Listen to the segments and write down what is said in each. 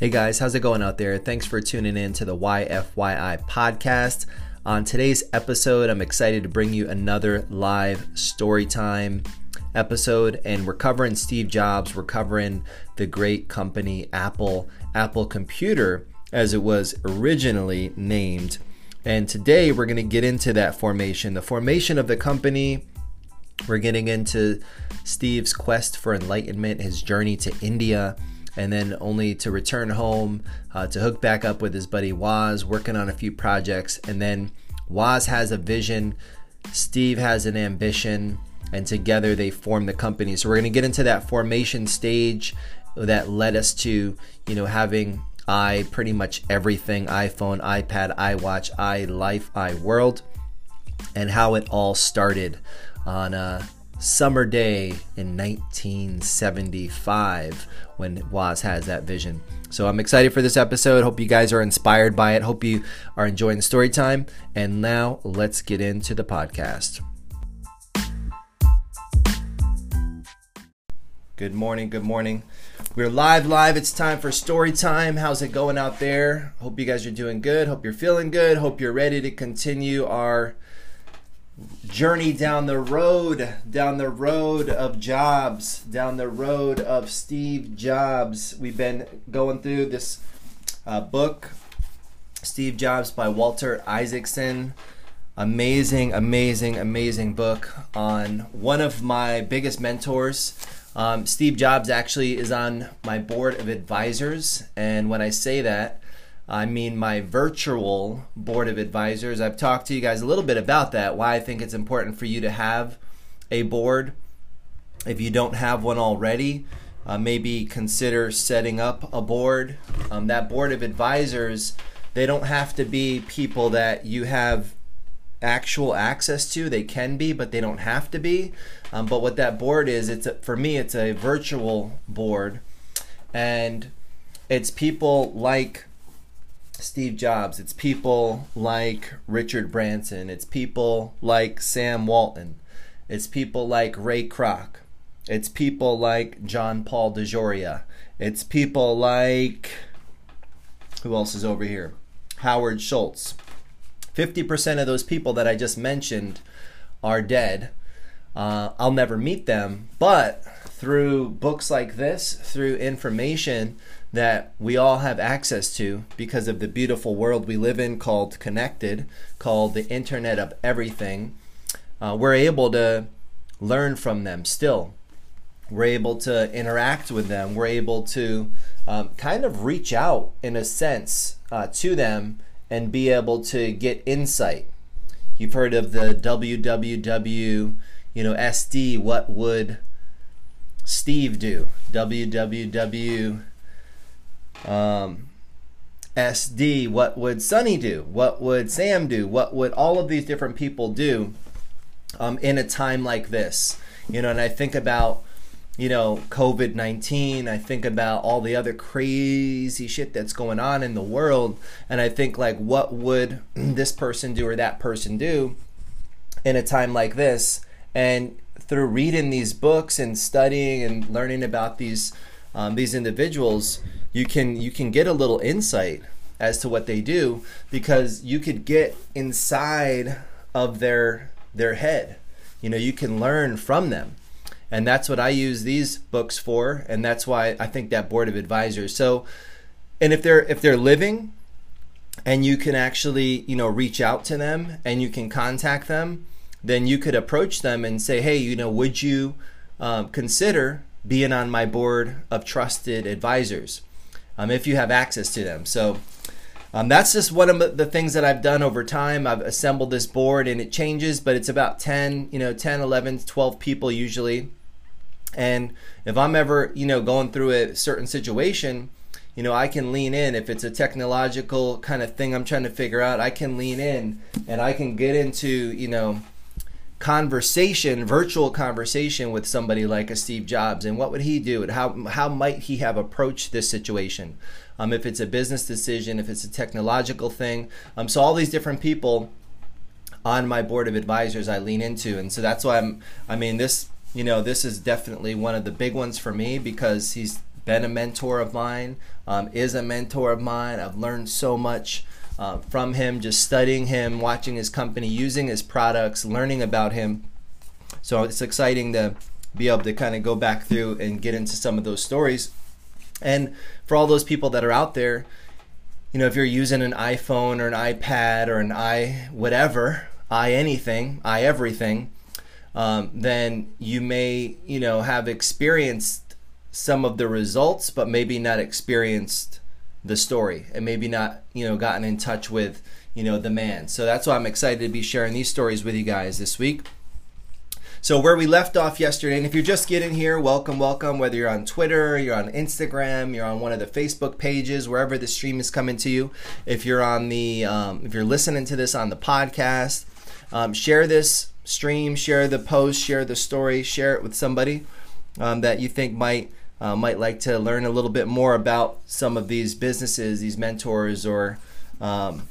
Hey guys, how's it going out there? Thanks for tuning in to the YFYI podcast. On today's episode, I'm excited to bring you another live story time episode, and we're covering Steve Jobs. We're covering the great company Apple, Apple Computer, as it was originally named. And today we're going to get into that formation, the formation of the company. We're getting into Steve's quest for enlightenment, his journey to India and then only to return home uh, to hook back up with his buddy Woz, working on a few projects. And then Woz has a vision, Steve has an ambition, and together they form the company. So we're going to get into that formation stage that led us to, you know, having i pretty much everything iPhone, iPad, iWatch, iLife, iWorld, and how it all started on a summer day in 1975 when Woz has that vision. So I'm excited for this episode. Hope you guys are inspired by it. Hope you are enjoying the story time. And now let's get into the podcast. Good morning. Good morning. We're live, live. It's time for story time. How's it going out there? Hope you guys are doing good. Hope you're feeling good. Hope you're ready to continue our journey down the road, down the road of Jobs, down the road of Steve Jobs. We've been going through this uh, book, Steve Jobs by Walter Isaacson. Amazing, amazing, amazing book on one of my biggest mentors. Um, Steve Jobs actually is on my board of advisors, and when I say that, I mean my virtual board of advisors. I've talked to you guys a little bit about that, why I think it's important for you to have a board. If you don't have one already, uh, maybe consider setting up a board. Um, that board of advisors, they don't have to be people that you have actual access to. They can be, but they don't have to be. Um, but what that board is, it's a, for me, it's a virtual board, and it's people like Steve Jobs. It's people like Richard Branson. It's people like Sam Walton. It's people like Ray Kroc. It's people like John Paul DeJoria. It's people like who else is over here? Howard Schultz. 50% of those people that I just mentioned are dead. Uh, I'll never meet them, but through books like this, through information that we all have access to because of the beautiful world we live in called connected, called the Internet of Everything, uh, we're able to learn from them still. We're able to interact with them. We're able to um, kind of reach out, in a sense, uh, to them and be able to get insight. You've heard of the www, you know, SD. What would Steve do? www um, SD, what would Sonny do? What would Sam do? What would all of these different people do um, in a time like this? You know, and I think about, you know, COVID 19. I think about all the other crazy shit that's going on in the world. And I think, like, what would this person do or that person do in a time like this? And through reading these books and studying and learning about these um, these individuals, you can you can get a little insight as to what they do because you could get inside of their their head. You know, you can learn from them. And that's what I use these books for and that's why I think that board of advisors. So and if they're if they're living and you can actually, you know, reach out to them and you can contact them, then you could approach them and say, "Hey, you know, would you um, consider being on my board of trusted advisors?" Um, if you have access to them. So um, that's just one of the things that I've done over time. I've assembled this board and it changes, but it's about 10, you know, 10, 11, 12 people usually. And if I'm ever, you know, going through a certain situation, you know, I can lean in. If it's a technological kind of thing I'm trying to figure out, I can lean in and I can get into, you know, conversation, virtual conversation with somebody like a Steve Jobs, and what would he do, and how how might he have approached this situation? Um, if it's a business decision, if it's a technological thing, um, so all these different people on my board of advisors I lean into, and so that's why I'm. I mean, this you know this is definitely one of the big ones for me because he's been a mentor of mine, um, is a mentor of mine. I've learned so much uh, from him, just studying him, watching his company, using his products, learning about him. So it's exciting to be able to kind of go back through and get into some of those stories. And for all those people that are out there, you know, if you're using an iPhone or an iPad or an i whatever, i anything, i everything, um, then you may, you know, have experienced some of the results, but maybe not experienced the story and maybe not, you know, gotten in touch with, you know, the man. So that's why I'm excited to be sharing these stories with you guys this week. So where we left off yesterday, and if you're just getting here, welcome, welcome. Whether you're on Twitter, you're on Instagram, you're on one of the Facebook pages, wherever the stream is coming to you. If you're on the, um, if you're listening to this on the podcast, um, share this stream, share the post, share the story, share it with somebody um, that you think might uh, might like to learn a little bit more about some of these businesses, these mentors, or um,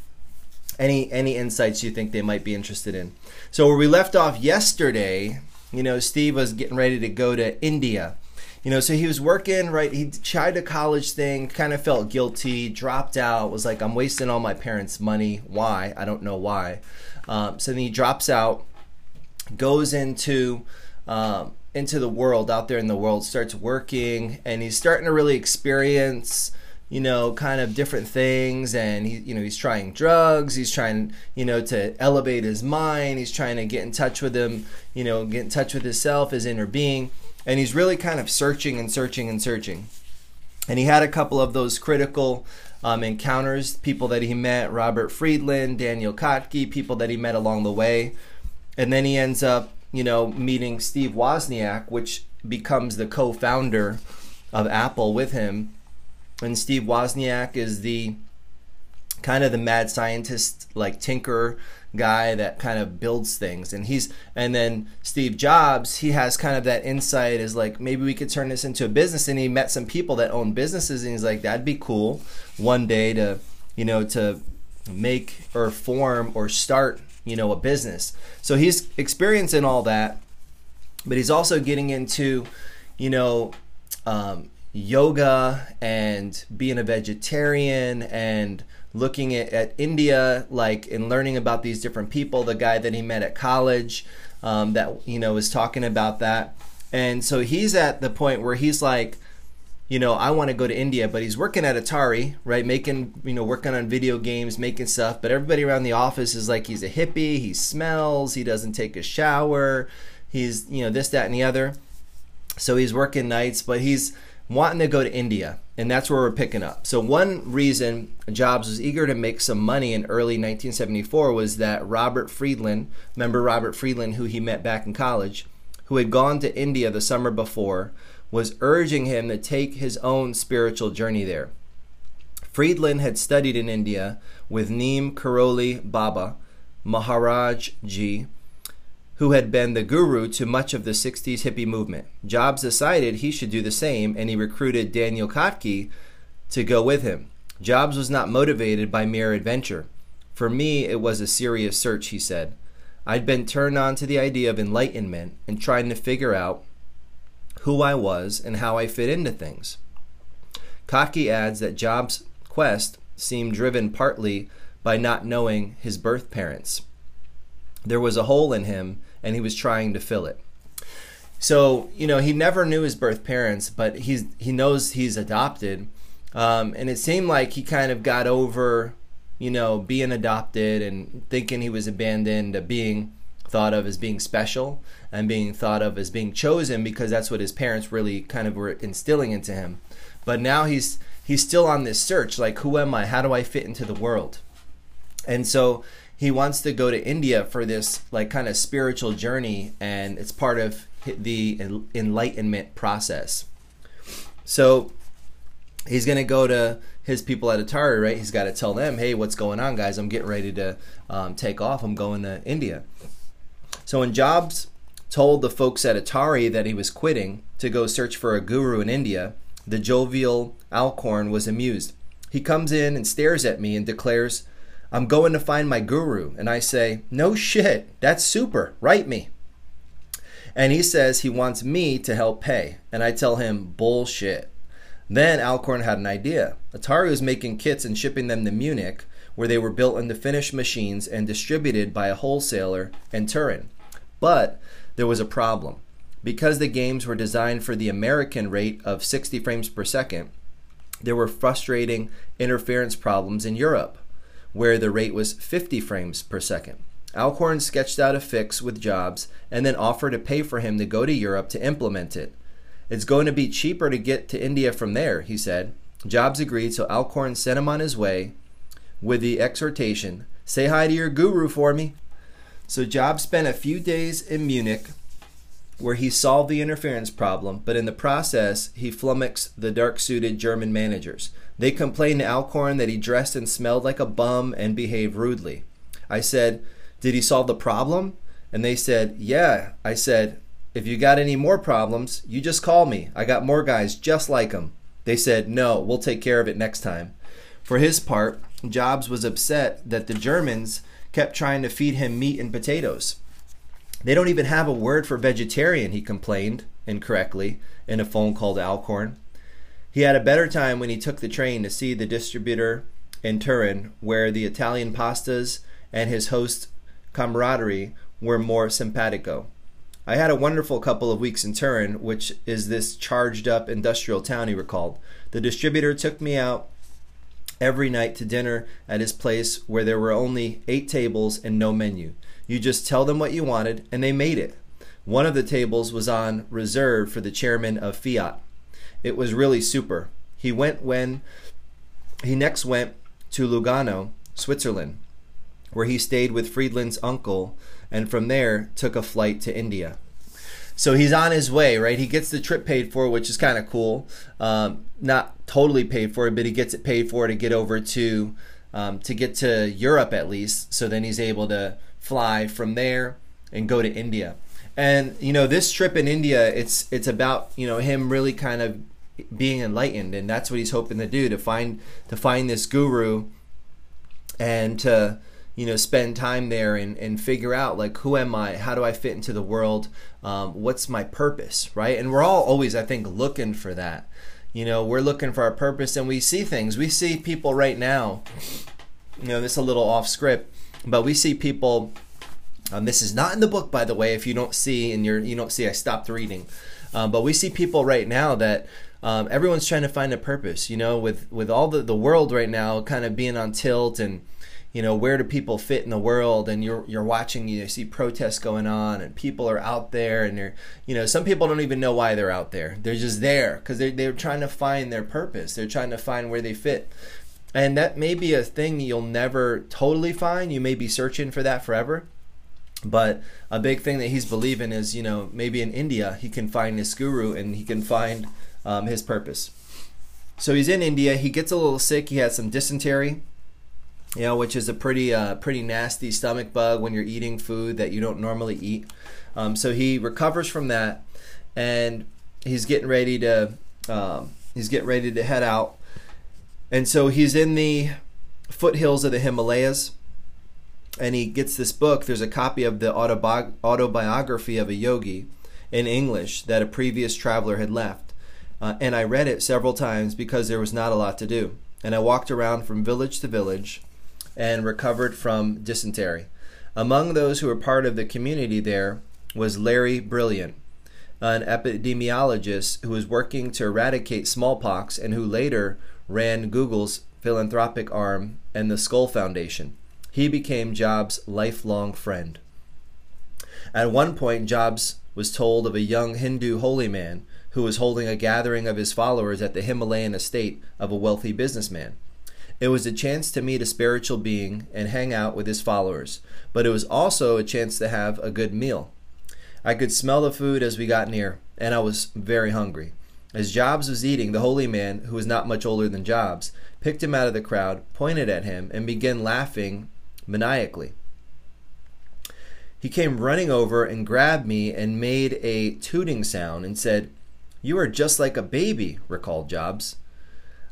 any any insights you think they might be interested in. So where we left off yesterday, you know, Steve was getting ready to go to India. You know, so he was working, right? He tried a college thing, kind of felt guilty, dropped out, was like, I'm wasting all my parents' money. Why? I don't know why. Um, so then he drops out, goes into um, into the world out there in the world, starts working, and he's starting to really experience you know, kind of different things. And he, you know, he's trying drugs. He's trying, you know, to elevate his mind. He's trying to get in touch with him, you know, get in touch with himself, his inner being. And he's really kind of searching and searching and searching. And he had a couple of those critical um, encounters, people that he met, Robert Friedland, Daniel Kottke, people that he met along the way. And then he ends up, you know, meeting Steve Wozniak, which becomes the co-founder of Apple with him and Steve Wozniak is the kind of the mad scientist, like tinker guy that kind of builds things. And he's and then Steve Jobs, he has kind of that insight is like maybe we could turn this into a business. And he met some people that own businesses, and he's like that'd be cool one day to you know to make or form or start you know a business. So he's experiencing all that, but he's also getting into you know um, yoga and being a vegetarian and looking at, at India, like and learning about these different people. The guy that he met at college, um, that you know was talking about that, and so he's at the point where he's like, you know, I want to go to India, but he's working at Atari, right? Making, you know, working on video games, making stuff. But everybody around the office is like, he's a hippie. He smells. He doesn't take a shower. He's, you know, this, that, and the other. So he's working nights, but he's wanting to go to India, and that's where we're picking up. So, one reason Jobs was eager to make some money in early 1974 was that Robert Friedland, remember Robert Friedland, who he met back in college, who had gone to India the summer before, was urging him to take his own spiritual journey there. Friedland had studied in India with Neem Karoli Baba, Maharaj Ji, who had been the guru to much of the 60s hippie movement. Jobs decided he should do the same, and he recruited Daniel Kottke to go with him. Jobs was not motivated by mere adventure. For me, it was a serious search, he said. I'd been turned on to the idea of enlightenment and trying to figure out who I was and how I fit into things. Kottke adds that Jobs' quest seemed driven partly by not knowing his birth parents. There was a hole in him and he was trying to fill it. So you know he never knew his birth parents, but he's he knows he's adopted, um, and it seemed like he kind of got over, you know, being adopted and thinking he was abandoned, being thought of as being special and being thought of as being chosen because that's what his parents really kind of were instilling into him. But now he's he's still on this search, like who am I? How do I fit into the world? And so he wants to go to India for this like kind of spiritual journey, and it's part of the enlightenment process. So he's going to go to his people at Atari, right? He's got to tell them, hey, what's going on, guys? I'm getting ready to um, take off. I'm going to India. So when Jobs told the folks at Atari that he was quitting to go search for a guru in India, the jovial Alcorn was amused. He comes in and stares at me and declares, I'm going to find my guru. And I say, No shit, that's super, write me. And he says he wants me to help pay. And I tell him, Bullshit. Then Alcorn had an idea. Atari was making kits and shipping them to Munich, where they were built into finished machines and distributed by a wholesaler in Turin. But there was a problem. Because the games were designed for the American rate of 60 frames per second, there were frustrating interference problems in Europe, where the rate was 50 frames per second. Alcorn sketched out a fix with Jobs and then offered to pay for him to go to Europe to implement it. It's going to be cheaper to get to India from there, he said. Jobs agreed, so Alcorn sent him on his way with the exhortation Say hi to your guru for me. So Jobs spent a few days in Munich where he solved the interference problem, but in the process, he flummoxed the dark suited German managers. They complained to Alcorn that he dressed and smelled like a bum and behaved rudely. I said, Did he solve the problem? And they said, Yeah. I said, If you got any more problems, you just call me. I got more guys just like him. They said, No, we'll take care of it next time. For his part, Jobs was upset that the Germans kept trying to feed him meat and potatoes. They don't even have a word for vegetarian, he complained incorrectly in a phone call to Alcorn. He had a better time when he took the train to see the distributor in Turin, where the Italian pastas and his host camaraderie were more simpatico. I had a wonderful couple of weeks in Turin, which is this charged up industrial town, he recalled. The distributor took me out every night to dinner at his place where there were only eight tables and no menu. You just tell them what you wanted, and they made it. One of the tables was on reserve for the chairman of Fiat. It was really super. He went when he next went to Lugano, Switzerland, where he stayed with Friedland's uncle, and from there took a flight to India. So he's on his way, right? He gets the trip paid for, which is kind of cool. Um, not totally paid for, it, but he gets it paid for to get over to um, to get to Europe at least. So then he's able to fly from there and go to India. And you know, this trip in India, it's it's about you know him really kind of being enlightened, and that's what he's hoping to do to find to find this guru and to you know spend time there and, and figure out like who am i how do i fit into the world um, what's my purpose right and we're all always i think looking for that you know we're looking for our purpose and we see things. We see people right now you know this is a little off script but we see people um, this is not in the book by the way if you don't see and you're you don't see i stopped reading. Um, but we see people right now that um, everyone's trying to find a purpose you know with with all the the world right now kind of being on tilt and you know where do people fit in the world? And you're you're watching you see protests going on and people are out there and they're you know some people don't even know why they're out there. They're just there because they're, they're trying to find their purpose. They're trying to find where they fit. And that may be a thing you'll never totally find. You may be searching for that forever. But a big thing that he's believing is you know maybe in india he can find his guru and he can find um, his purpose. So he's in india. He gets a little sick. He has some dysentery you know, which is a pretty uh, pretty nasty stomach bug when you're eating food that you don't normally eat. Um, so he recovers from that, and he's getting ready to um, he's getting ready to head out, and so he's in the foothills of the Himalayas, and he gets this book. There's a copy of the autobi- autobiography of a yogi in English that a previous traveler had left, uh, and I read it several times because there was not a lot to do, and I walked around from village to village and recovered from dysentery. Among those who were part of the community there was Larry Brilliant, an epidemiologist who was working to eradicate smallpox and who later ran Google's philanthropic arm and the Skoll Foundation. He became Jobs' lifelong friend. At one point, Jobs was told of a young Hindu holy man who was holding a gathering of his followers at the Himalayan estate of a wealthy businessman. It was a chance to meet a spiritual being and hang out with his followers, but it was also a chance to have a good meal. I could smell the food as we got near, and I was very hungry. As Jobs was eating, the holy man, who was not much older than Jobs, picked him out of the crowd, pointed at him, and began laughing maniacally. He came running over and grabbed me and made a tooting sound and said, You are just like a baby, recalled Jobs.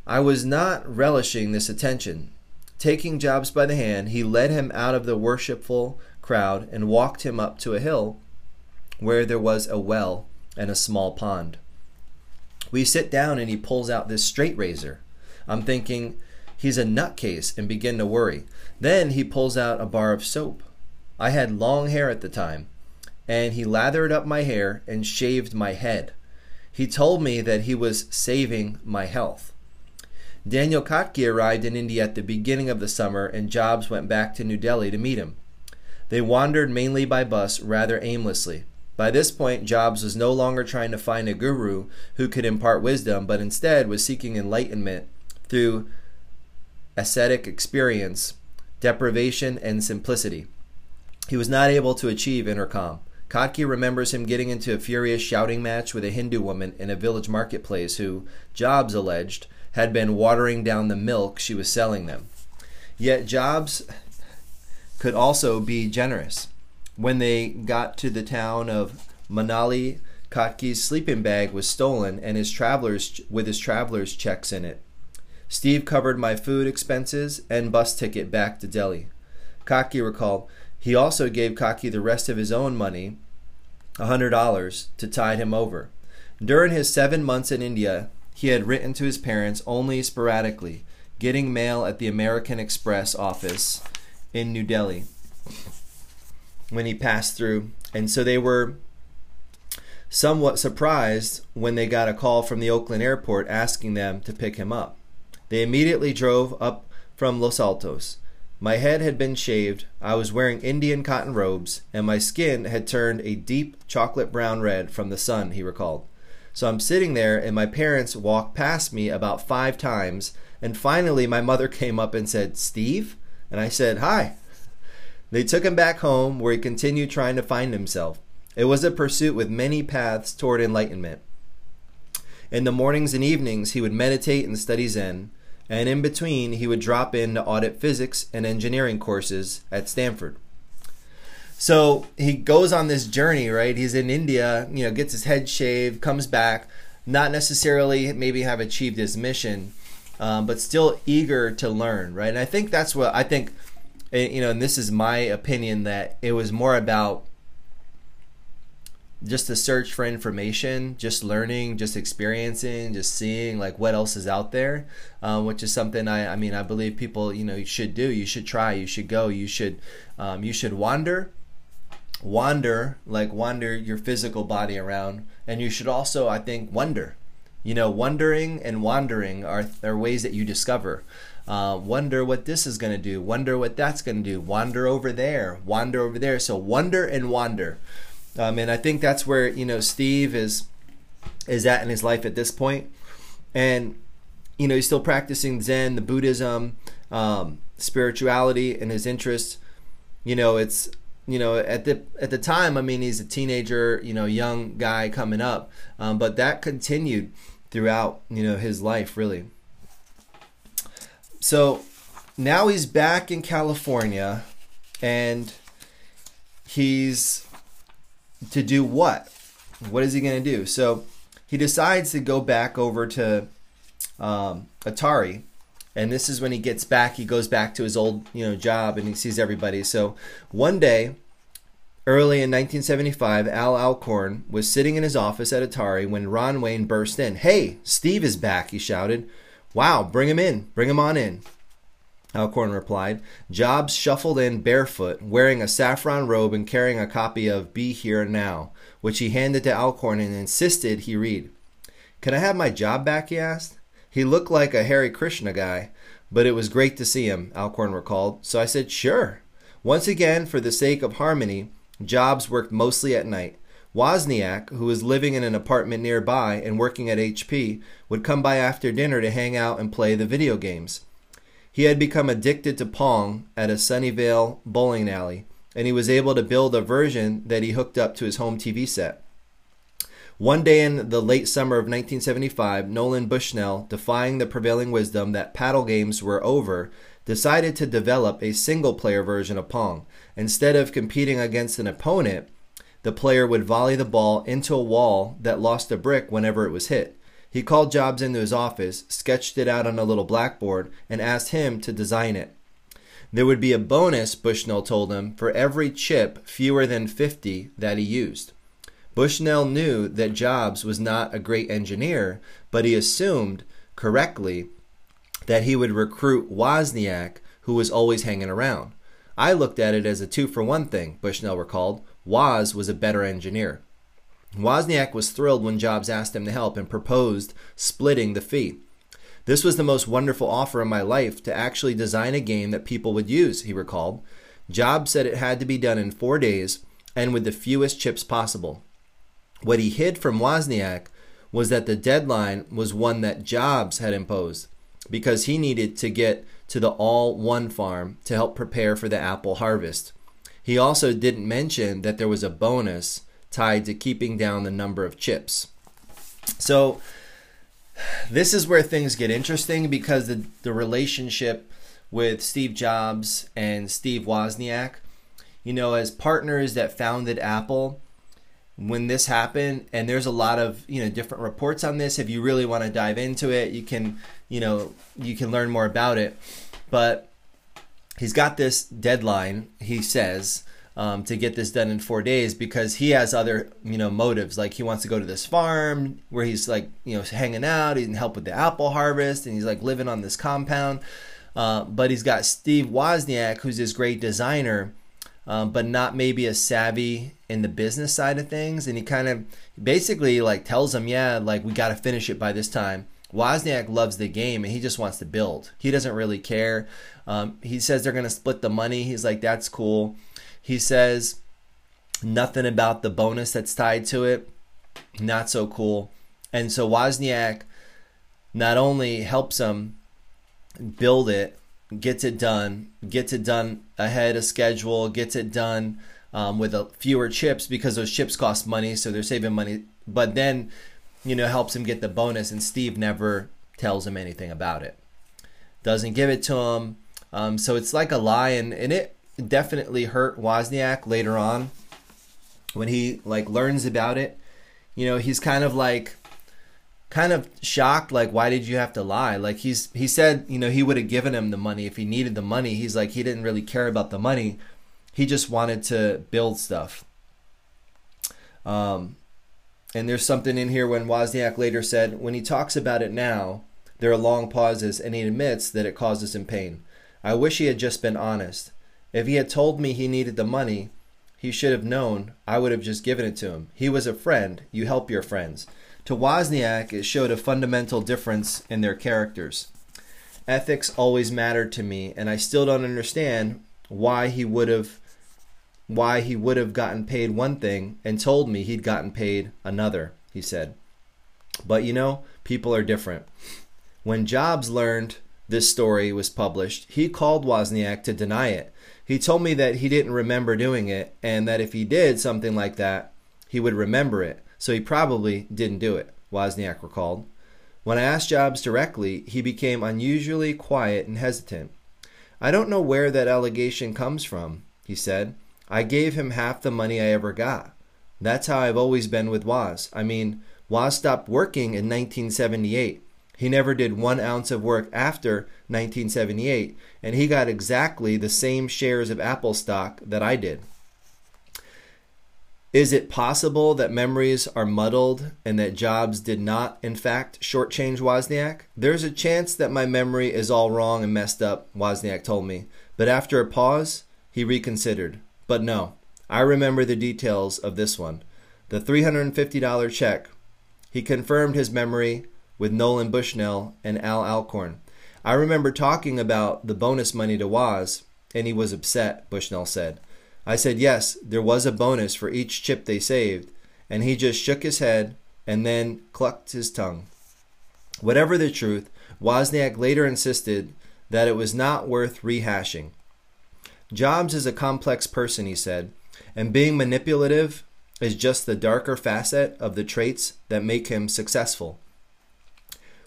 I was not relishing this attention. Taking Jobs by the hand, he led him out of the worshipful crowd and walked him up to a hill where there was a well and a small pond. We sit down and he pulls out this straight razor. I'm thinking he's a nutcase and begin to worry. Then he pulls out a bar of soap. I had long hair at the time, and he lathered up my hair and shaved my head. He told me that he was saving my health. Daniel Kottke arrived in India at the beginning of the summer, and Jobs went back to New Delhi to meet him. They wandered mainly by bus rather aimlessly. By this point, Jobs was no longer trying to find a guru who could impart wisdom, but instead was seeking enlightenment through ascetic experience, deprivation, and simplicity. He was not able to achieve inner calm. Kottke remembers him getting into a furious shouting match with a Hindu woman in a village marketplace who, Jobs alleged, had been watering down the milk she was selling them. Yet Jobs could also be generous. When they got to the town of Manali, Kottke's sleeping bag was stolen and his travelers with his traveler's checks in it. Steve covered my food expenses and bus ticket back to Delhi. Kottke recalled, he also gave Kottke the rest of his own money, a $100, to tide him over. During his seven months in India, he had written to his parents only sporadically, getting mail at the American Express office in New Delhi when he passed through. And so they were somewhat surprised when they got a call from the Oakland airport asking them to pick him up. They immediately drove up from Los Altos. My head had been shaved, I was wearing Indian cotton robes, and my skin had turned a deep chocolate brown red from the sun, he recalled. So I'm sitting there, and my parents walked past me about five times, and finally my mother came up and said, Steve? And I said, Hi. They took him back home, where he continued trying to find himself. It was a pursuit with many paths toward enlightenment. In the mornings and evenings, he would meditate and study Zen and in between, he would drop in to audit physics and engineering courses at Stanford. So he goes on this journey, right? He's in India, you know, gets his head shaved, comes back, not necessarily maybe have achieved his mission, um, but still eager to learn, right? And I think that's what I think, eh, you know, and this is my opinion that it was more about just the search for information, just learning, just experiencing, just seeing like what else is out there, um, which is something I, I mean, I believe people, you know, should do. You should try. You should go. You should, um, you should wander, wander like wander your physical body around, and you should also, I think, wonder. You know, wondering and wandering are are ways that you discover. Uh, wonder what this is going to do. Wonder what that's going to do. Wander over there. Wander over there. So wonder and wander. Um, and I think that's where you know Steve is is at in his life at this point, and you know he's still practicing Zen, the Buddhism, um, spirituality, and his interests. You know, it's you know at the at the time, I mean, he's a teenager, you know, young guy coming up, um, but that continued throughout you know his life really. So now he's back in California, and he's to do what? What is he going to do? So he decides to go back over to um, Atari, and this is when he gets back. He goes back to his old you know job, and he sees everybody. So one day, early in 1975, Al Alcorn was sitting in his office at Atari when Ron Wayne burst in. "Hey, Steve is back!" he shouted. "Wow, bring him in! Bring him on in!" Alcorn replied. Jobs shuffled in barefoot, wearing a saffron robe and carrying a copy of Be Here Now, which he handed to Alcorn and insisted he read. Can I have my job back? he asked. He looked like a Hare Krishna guy, but it was great to see him, Alcorn recalled, so I said, Sure. Once again, for the sake of harmony, Jobs worked mostly at night. Wozniak, who was living in an apartment nearby and working at HP, would come by after dinner to hang out and play the video games. He had become addicted to Pong at a Sunnyvale bowling alley, and he was able to build a version that he hooked up to his home TV set. One day in the late summer of 1975, Nolan Bushnell, defying the prevailing wisdom that paddle games were over, decided to develop a single player version of Pong. Instead of competing against an opponent, the player would volley the ball into a wall that lost a brick whenever it was hit. He called Jobs into his office, sketched it out on a little blackboard, and asked him to design it. There would be a bonus, Bushnell told him, for every chip fewer than 50 that he used. Bushnell knew that Jobs was not a great engineer, but he assumed correctly that he would recruit Wozniak, who was always hanging around. I looked at it as a two for one thing, Bushnell recalled. Woz was a better engineer. Wozniak was thrilled when Jobs asked him to help and proposed splitting the fee. This was the most wonderful offer in my life to actually design a game that people would use, he recalled. Jobs said it had to be done in four days and with the fewest chips possible. What he hid from Wozniak was that the deadline was one that Jobs had imposed because he needed to get to the all one farm to help prepare for the apple harvest. He also didn't mention that there was a bonus tied to keeping down the number of chips. So, this is where things get interesting because the, the relationship with Steve Jobs and Steve Wozniak, you know, as partners that founded Apple, when this happened, and there's a lot of you know different reports on this. If you really want to dive into it, you can you know you can learn more about it. But he's got this deadline. He says um, to get this done in four days because he has other you know motives like he wants to go to this farm where he's like you know hanging out he can help with the apple harvest and he's like living on this compound uh, but he's got steve wozniak who's this great designer um, but not maybe as savvy in the business side of things and he kind of basically like tells him yeah like we got to finish it by this time Wozniak loves the game and he just wants to build. He doesn't really care. Um, he says they're going to split the money. He's like, that's cool. He says nothing about the bonus that's tied to it. Not so cool. And so Wozniak not only helps him build it, gets it done, gets it done ahead of schedule, gets it done um, with a, fewer chips because those chips cost money, so they're saving money. But then, you know, helps him get the bonus, and Steve never tells him anything about it. Doesn't give it to him. Um, so it's like a lie, and, and it definitely hurt Wozniak later on when he like learns about it. You know, he's kind of like kind of shocked like why did you have to lie? Like he's he said you know he would have given him the money if he needed the money. He's like he didn't really care about the money. He just wanted to build stuff. Um and there's something in here when Wozniak later said when he talks about it now there are long pauses and he admits that it causes him pain. I wish he had just been honest. If he had told me he needed the money, he should have known. I would have just given it to him. He was a friend. You help your friends. To Wozniak, it showed a fundamental difference in their characters. Ethics always mattered to me, and I still don't understand why he would have why he would have gotten paid one thing and told me he'd gotten paid another, he said. But you know, people are different. When Jobs learned this story was published, he called Wozniak to deny it he told me that he didn't remember doing it and that if he did something like that, he would remember it. So he probably didn't do it, Wozniak recalled. When I asked Jobs directly, he became unusually quiet and hesitant. I don't know where that allegation comes from, he said. I gave him half the money I ever got. That's how I've always been with Woz. I mean, Woz stopped working in 1978. He never did one ounce of work after 1978, and he got exactly the same shares of Apple stock that I did. Is it possible that memories are muddled and that Jobs did not, in fact, shortchange Wozniak? There's a chance that my memory is all wrong and messed up, Wozniak told me. But after a pause, he reconsidered. But no, I remember the details of this one. The $350 check. He confirmed his memory with Nolan Bushnell and Al Alcorn. I remember talking about the bonus money to Woz, and he was upset, Bushnell said. I said, yes, there was a bonus for each chip they saved, and he just shook his head and then clucked his tongue. Whatever the truth, Wozniak later insisted that it was not worth rehashing. Jobs is a complex person, he said, and being manipulative is just the darker facet of the traits that make him successful.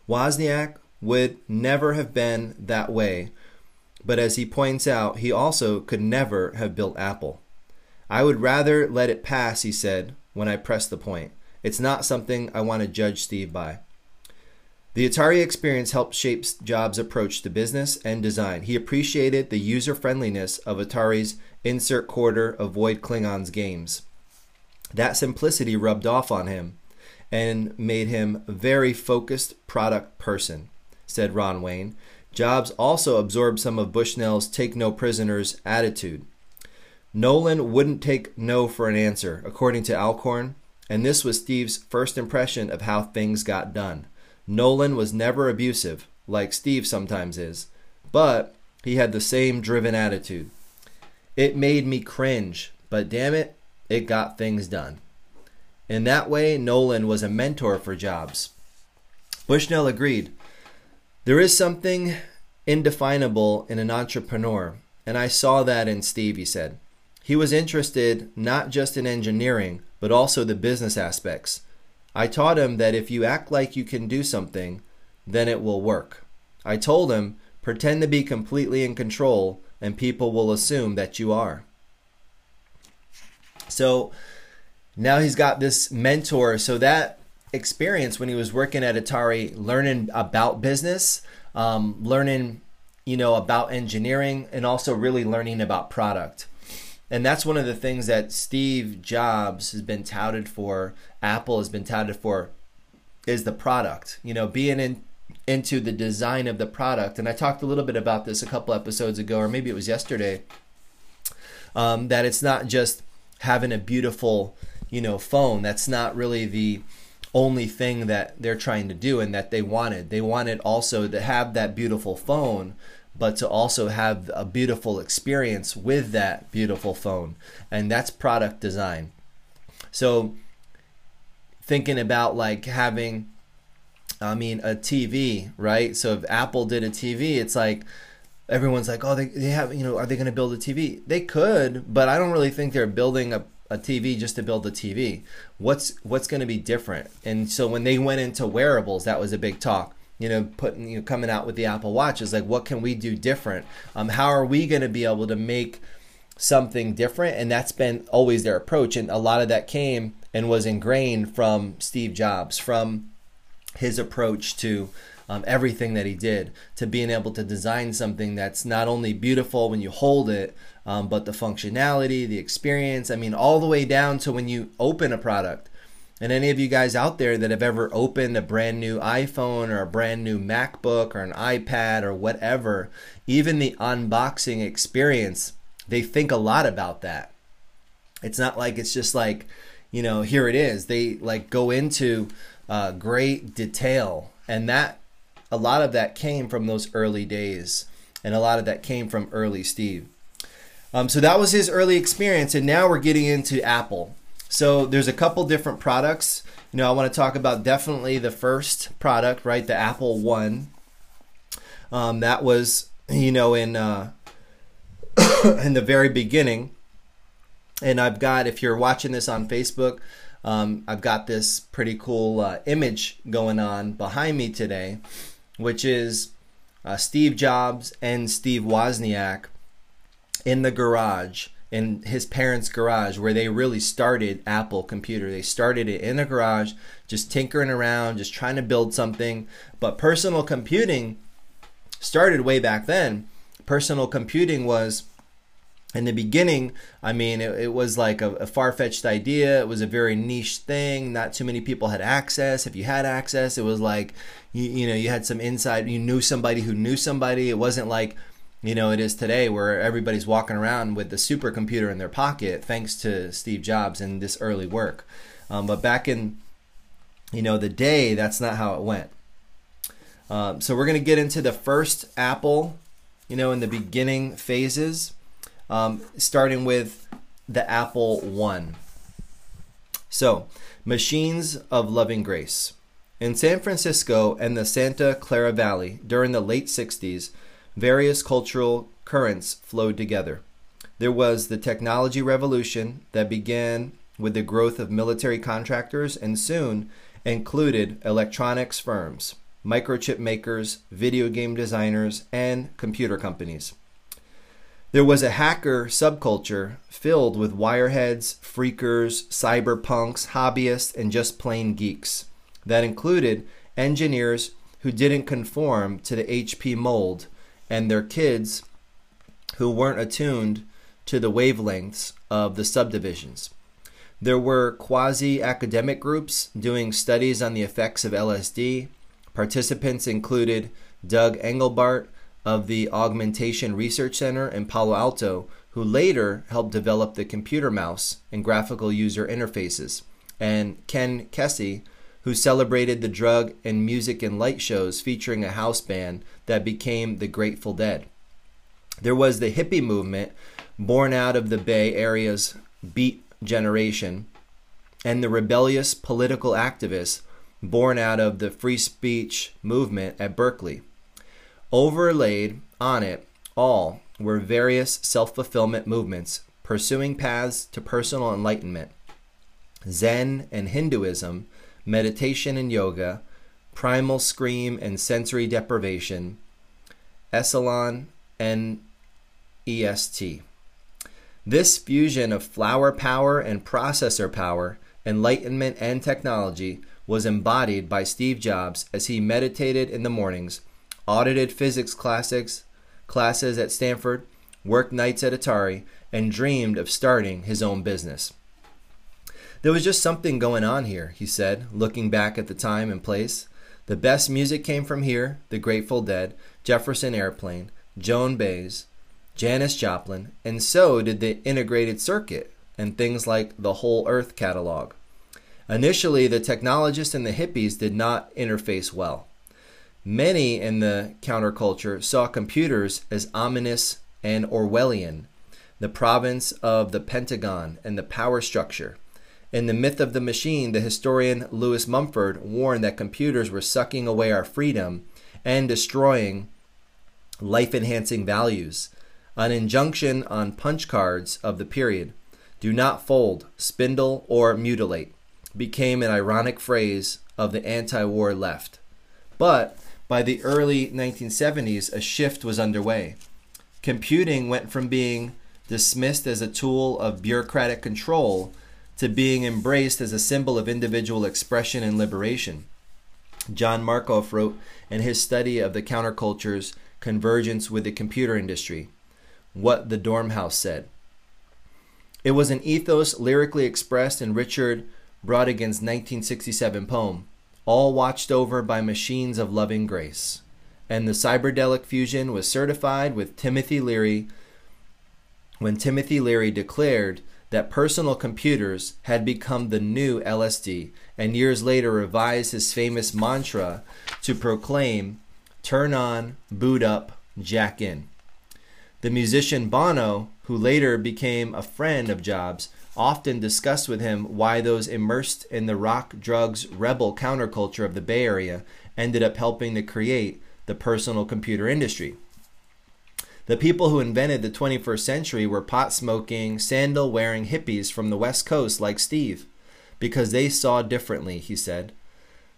Wozniak would never have been that way, but as he points out, he also could never have built Apple. I would rather let it pass, he said, when I pressed the point. It's not something I want to judge Steve by. The Atari experience helped shape Jobs' approach to business and design. He appreciated the user friendliness of Atari's insert quarter avoid Klingons games. That simplicity rubbed off on him and made him a very focused product person, said Ron Wayne. Jobs also absorbed some of Bushnell's take no prisoners attitude. Nolan wouldn't take no for an answer, according to Alcorn, and this was Steve's first impression of how things got done. Nolan was never abusive, like Steve sometimes is, but he had the same driven attitude. It made me cringe, but damn it, it got things done. In that way, Nolan was a mentor for Jobs. Bushnell agreed. There is something indefinable in an entrepreneur, and I saw that in Steve, he said. He was interested not just in engineering, but also the business aspects. I taught him that if you act like you can do something, then it will work. I told him, pretend to be completely in control, and people will assume that you are. So now he's got this mentor. So that experience when he was working at Atari, learning about business, um, learning, you know, about engineering, and also really learning about product. And that's one of the things that Steve Jobs has been touted for, Apple has been touted for, is the product. You know, being in into the design of the product. And I talked a little bit about this a couple episodes ago, or maybe it was yesterday. Um, that it's not just having a beautiful, you know, phone. That's not really the only thing that they're trying to do and that they wanted. They wanted also to have that beautiful phone, but to also have a beautiful experience with that beautiful phone. And that's product design. So thinking about like having I mean a TV, right? So if Apple did a TV, it's like everyone's like, "Oh, they they have, you know, are they going to build a TV?" They could, but I don't really think they're building a a TV just to build a TV. What's what's going to be different? And so when they went into wearables, that was a big talk. You know, putting you know, coming out with the Apple Watch is like, what can we do different? Um, how are we going to be able to make something different? And that's been always their approach, and a lot of that came and was ingrained from Steve Jobs, from his approach to um, everything that he did, to being able to design something that's not only beautiful when you hold it, um, but the functionality, the experience. I mean, all the way down to when you open a product. And any of you guys out there that have ever opened a brand new iPhone or a brand new MacBook or an iPad or whatever, even the unboxing experience, they think a lot about that. It's not like it's just like, you know, here it is. They like go into uh, great detail, and that a lot of that came from those early days, and a lot of that came from early Steve. Um, so that was his early experience, and now we're getting into Apple. So there's a couple different products. You know, I want to talk about definitely the first product, right? The Apple One. Um, that was, you know, in uh, in the very beginning. And I've got, if you're watching this on Facebook, um, I've got this pretty cool uh, image going on behind me today, which is uh, Steve Jobs and Steve Wozniak in the garage in his parents' garage where they really started Apple Computer. They started it in a garage, just tinkering around, just trying to build something. But personal computing started way back then. Personal computing was in the beginning, I mean, it, it was like a, a far fetched idea. It was a very niche thing. Not too many people had access. If you had access, it was like, you, you know, you had some inside, you knew somebody who knew somebody. It wasn't like you know it is today where everybody's walking around with the supercomputer in their pocket thanks to steve jobs and this early work um, but back in you know the day that's not how it went um, so we're going to get into the first apple you know in the beginning phases um, starting with the apple one so machines of loving grace in san francisco and the santa clara valley during the late 60s various cultural currents flowed together. There was the technology revolution that began with the growth of military contractors and soon included electronics firms, microchip makers, video game designers, and computer companies. There was a hacker subculture filled with wireheads, phreakers, cyberpunks, hobbyists, and just plain geeks that included engineers who didn't conform to the HP mold and their kids who weren't attuned to the wavelengths of the subdivisions. There were quasi academic groups doing studies on the effects of LSD. Participants included Doug Engelbart of the Augmentation Research Center in Palo Alto, who later helped develop the computer mouse and graphical user interfaces, and Ken Kesey, who celebrated the drug and music and light shows featuring a house band that became the Grateful Dead. There was the hippie movement born out of the Bay Area's beat generation and the rebellious political activists born out of the free speech movement at Berkeley. Overlaid on it all were various self fulfillment movements pursuing paths to personal enlightenment. Zen and Hinduism, meditation and yoga, primal scream and sensory deprivation, Esalen and EST. This fusion of flower power and processor power, enlightenment and technology was embodied by Steve Jobs as he meditated in the mornings, audited physics classics, classes at Stanford, worked nights at Atari, and dreamed of starting his own business. There was just something going on here, he said, looking back at the time and place. The best music came from here the Grateful Dead, Jefferson Airplane, Joan Baez, Janis Joplin, and so did the integrated circuit and things like the Whole Earth catalog. Initially, the technologists and the hippies did not interface well. Many in the counterculture saw computers as ominous and Orwellian, the province of the Pentagon and the power structure. In The Myth of the Machine, the historian Lewis Mumford warned that computers were sucking away our freedom and destroying life enhancing values an injunction on punch cards of the period do not fold, spindle, or mutilate became an ironic phrase of the anti war left. But by the early 1970s, a shift was underway. Computing went from being dismissed as a tool of bureaucratic control to being embraced as a symbol of individual expression and liberation. John Markoff wrote in his study of the counterculture's convergence with the computer industry what the Dormouse said. It was an ethos lyrically expressed in Richard Brautigan's 1967 poem, All Watched Over by Machines of Loving Grace. And the cyberdelic fusion was certified with Timothy Leary when Timothy Leary declared that personal computers had become the new LSD, and years later revised his famous mantra to proclaim, Turn on, boot up, jack in. The musician Bono, who later became a friend of Jobs, often discussed with him why those immersed in the rock, drugs, rebel counterculture of the Bay Area ended up helping to create the personal computer industry. The people who invented the 21st century were pot smoking, sandal wearing hippies from the West Coast like Steve, because they saw differently, he said.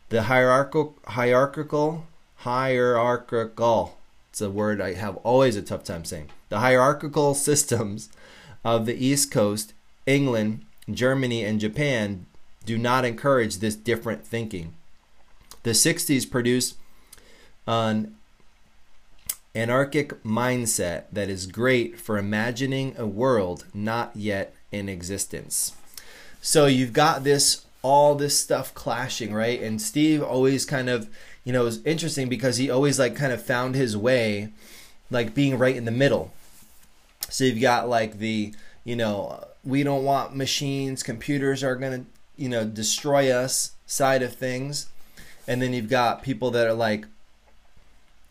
The hierarchical, hierarchical, hierarchical it's a word I have always a tough time saying. The hierarchical systems of the East Coast, England, Germany, and Japan do not encourage this different thinking. The 60s produced an anarchic mindset that is great for imagining a world not yet in existence. So you've got this all this stuff clashing, right? And Steve always kind of you know, was interesting because he always like kind of found his way, like being right in the middle. So you've got like the, you know, we don't want machines, computers are going to, you know, destroy us side of things. And then you've got people that are like,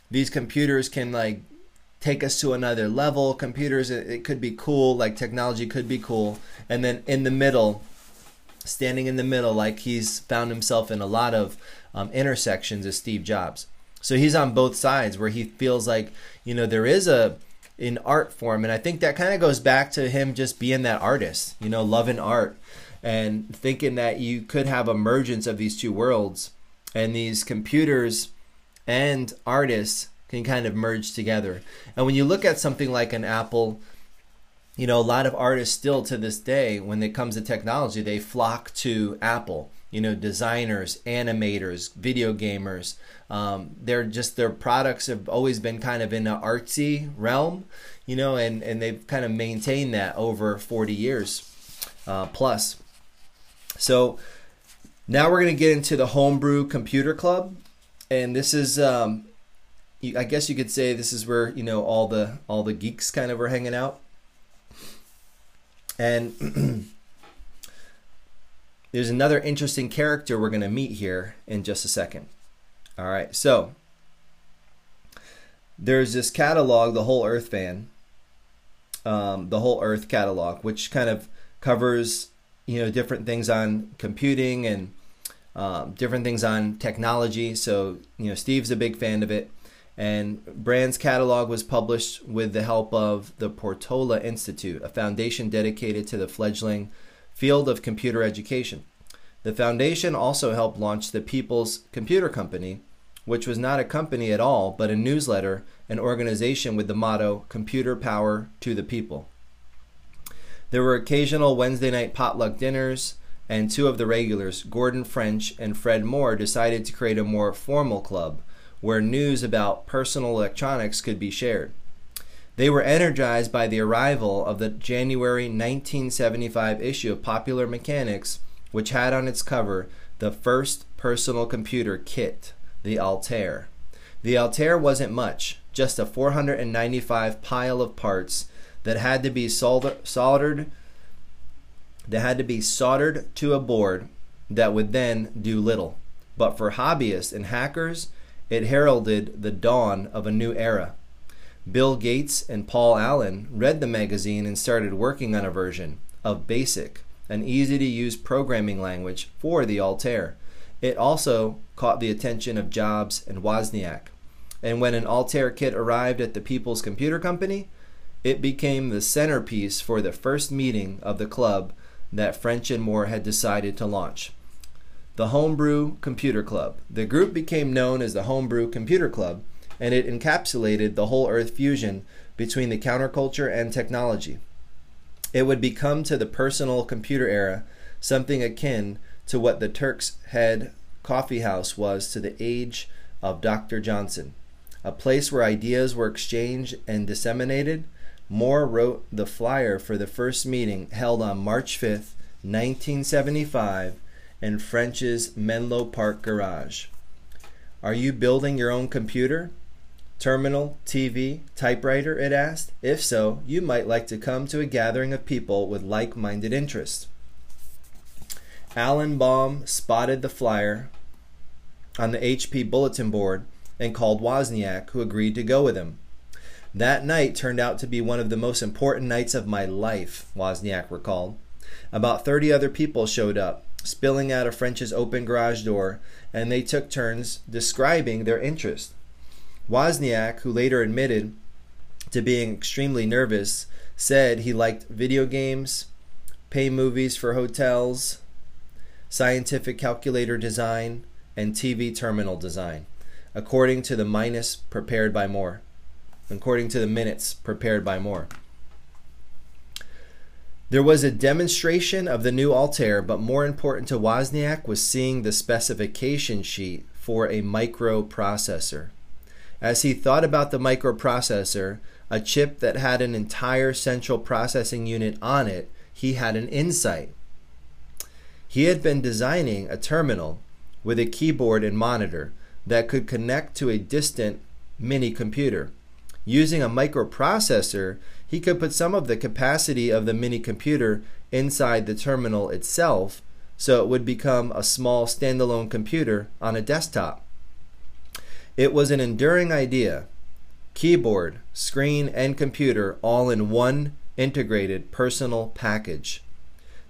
these computers can like take us to another level. Computers, it, it could be cool, like technology could be cool. And then in the middle, standing in the middle, like he's found himself in a lot of um, intersections as Steve Jobs. So he's on both sides where he feels like, you know, there is a an art form. And I think that kind of goes back to him just being that artist, you know, loving art and thinking that you could have emergence of these two worlds and these computers and artists can kind of merge together. And when you look at something like an Apple, you know, a lot of artists still to this day, when it comes to technology, they flock to Apple you know designers animators video gamers um, they're just their products have always been kind of in an artsy realm you know and and they've kind of maintained that over 40 years uh, plus. So now we're going to get into the Homebrew Computer Club, and this is, um, I guess you could say, this is where you know all the all the geeks kind of are hanging out, and there's another interesting character we're going to meet here in just a second. All right, so there's this catalog, the Whole Earth Fan, um, the Whole Earth catalog, which kind of covers you know different things on computing and um, different things on technology. So you know Steve's a big fan of it, and Brand's catalog was published with the help of the Portola Institute, a foundation dedicated to the fledgling field of computer education. The foundation also helped launch the People's Computer Company, which was not a company at all, but a newsletter, an organization with the motto Computer Power to the People. There were occasional Wednesday night potluck dinners, and two of the regulars, Gordon French and Fred Moore, decided to create a more formal club where news about personal electronics could be shared. They were energized by the arrival of the January 1975 issue of Popular Mechanics, which had on its cover the first personal computer kit the Altair. The Altair wasn't much, just a 495 pile of parts that had to be soldered that had to be soldered to a board that would then do little. But for hobbyists and hackers, it heralded the dawn of a new era. Bill Gates and Paul Allen read the magazine and started working on a version of BASIC, an easy to use programming language for the Altair. It also caught the attention of Jobs and Wozniak. And when an Altair kit arrived at the People's Computer Company, it became the centerpiece for the first meeting of the club that French and Moore had decided to launch. The Homebrew Computer Club. The group became known as the Homebrew Computer Club, and it encapsulated the whole earth fusion between the counterculture and technology. It would become to the personal computer era something akin to what the Turk's Head Coffee House was to the age of Dr. Johnson, a place where ideas were exchanged and disseminated. Moore wrote the flyer for the first meeting held on March 5th, 1975, in French's Menlo Park garage. Are you building your own computer? Terminal, TV, typewriter? It asked. If so, you might like to come to a gathering of people with like minded interests. Alan Baum spotted the flyer on the HP bulletin board and called Wozniak, who agreed to go with him. That night turned out to be one of the most important nights of my life, Wozniak recalled. About 30 other people showed up, spilling out of French's open garage door, and they took turns describing their interest. Wozniak, who later admitted to being extremely nervous, said he liked video games, pay movies for hotels, scientific calculator design, and TV terminal design, according to the minus prepared by Moore, according to the minutes prepared by Moore. There was a demonstration of the new Altair, but more important to Wozniak was seeing the specification sheet for a microprocessor. As he thought about the microprocessor, a chip that had an entire central processing unit on it, he had an insight. He had been designing a terminal with a keyboard and monitor that could connect to a distant mini computer. Using a microprocessor, he could put some of the capacity of the mini computer inside the terminal itself so it would become a small standalone computer on a desktop. It was an enduring idea keyboard, screen, and computer all in one integrated personal package.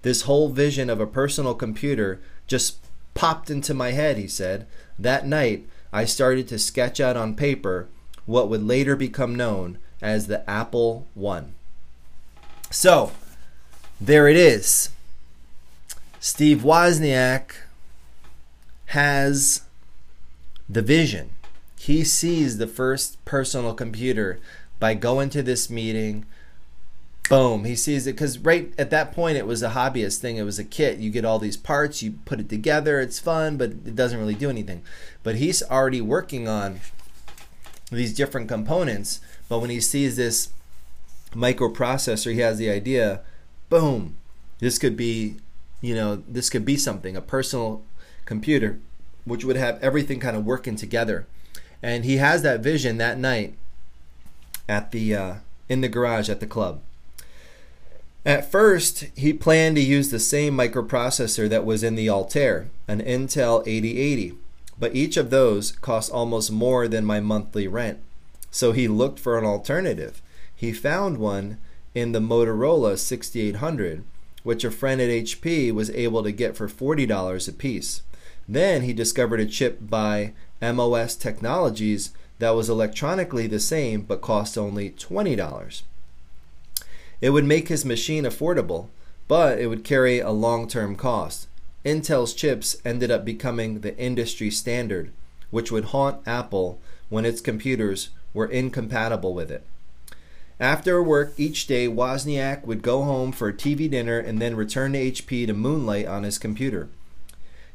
This whole vision of a personal computer just popped into my head, he said. That night, I started to sketch out on paper what would later become known as the Apple I. So, there it is. Steve Wozniak has the vision. He sees the first personal computer by going to this meeting, boom. He sees it because right at that point it was a hobbyist thing. It was a kit. You get all these parts you put it together it's fun but it doesn't really do anything. But he's already working on these different components but when he sees this microprocessor he has the idea boom this could be you know, this could be something, a personal computer, which would have everything kind of working together. And he has that vision that night at the uh, in the garage at the club. At first, he planned to use the same microprocessor that was in the Altair, an Intel 8080, but each of those cost almost more than my monthly rent. So he looked for an alternative. He found one in the Motorola 6800, which a friend at HP was able to get for $40 a piece. Then he discovered a chip by MOS Technologies that was electronically the same but cost only $20. It would make his machine affordable, but it would carry a long term cost. Intel's chips ended up becoming the industry standard, which would haunt Apple when its computers were incompatible with it. After work each day, Wozniak would go home for a TV dinner and then return to HP to moonlight on his computer.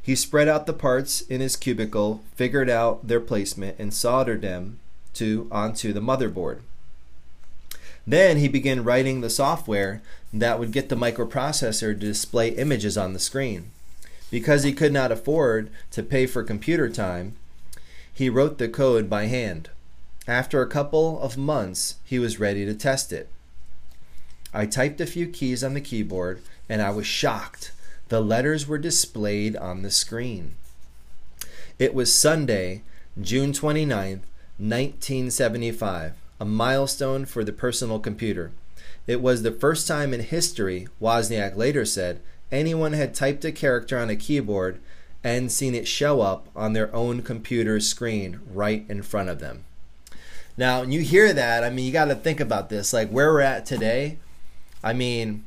He spread out the parts in his cubicle, figured out their placement, and soldered them to onto the motherboard. Then he began writing the software that would get the microprocessor to display images on the screen. Because he could not afford to pay for computer time, he wrote the code by hand. After a couple of months, he was ready to test it. I typed a few keys on the keyboard and I was shocked. The letters were displayed on the screen. It was Sunday, June 29th, 1975 a milestone for the personal computer. It was the first time in history, Wozniak later said, anyone had typed a character on a keyboard and seen it show up on their own computer screen right in front of them. Now, you hear that, I mean, you got to think about this. Like where we're at today, I mean,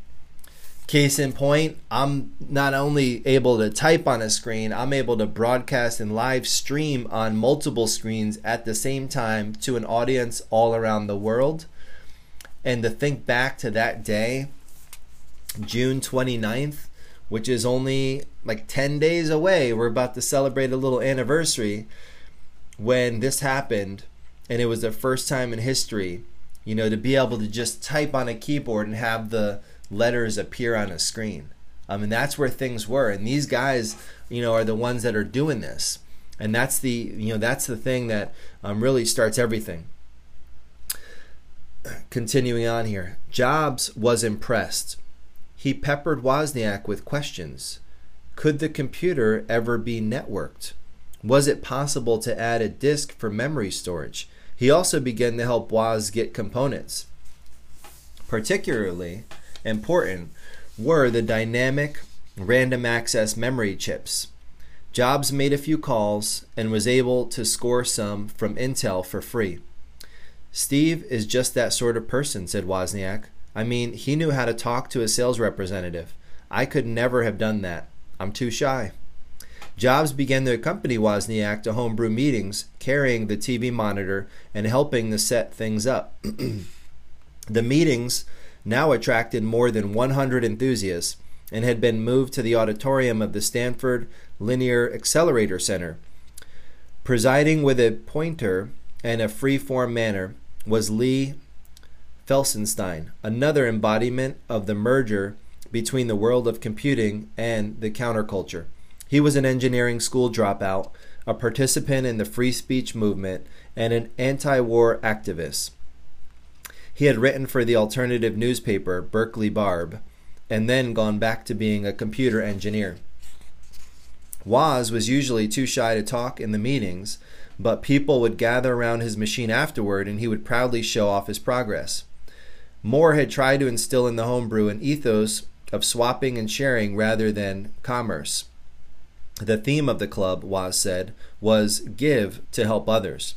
Case in point, I'm not only able to type on a screen, I'm able to broadcast and live stream on multiple screens at the same time to an audience all around the world. And to think back to that day, June 29th, which is only like 10 days away, we're about to celebrate a little anniversary when this happened. And it was the first time in history, you know, to be able to just type on a keyboard and have the letters appear on a screen. I mean, that's where things were, and these guys, you know, are the ones that are doing this, and that's the, you know, that's the thing that um, really starts everything. Continuing on here, Jobs was impressed. He peppered Wozniak with questions. Could the computer ever be networked? Was it possible to add a disk for memory storage? He also began to help Woz get components. Particularly, important were the dynamic random access memory chips. Jobs made a few calls and was able to score some from Intel for free. Steve is just that sort of person, said Wozniak. I mean, he knew how to talk to a sales representative. I could never have done that. I'm too shy. Jobs began to accompany Wozniak to homebrew meetings, carrying the TV monitor and helping to set things up. the meetings now attracted more than 100 enthusiasts and had been moved to the auditorium of the Stanford Linear Accelerator Center. Presiding with a pointer and a free-form manner was Lee Felsenstein, another embodiment of the merger between the world of computing and the counterculture. He was an engineering school dropout, a participant in the free speech movement, and an anti war activist. He had written for the alternative newspaper Berkeley Barb and then gone back to being a computer engineer. Woz was usually too shy to talk in the meetings, but people would gather around his machine afterward and he would proudly show off his progress. Moore had tried to instill in the homebrew an ethos of swapping and sharing rather than commerce. The theme of the club, Woz said, was give to help others.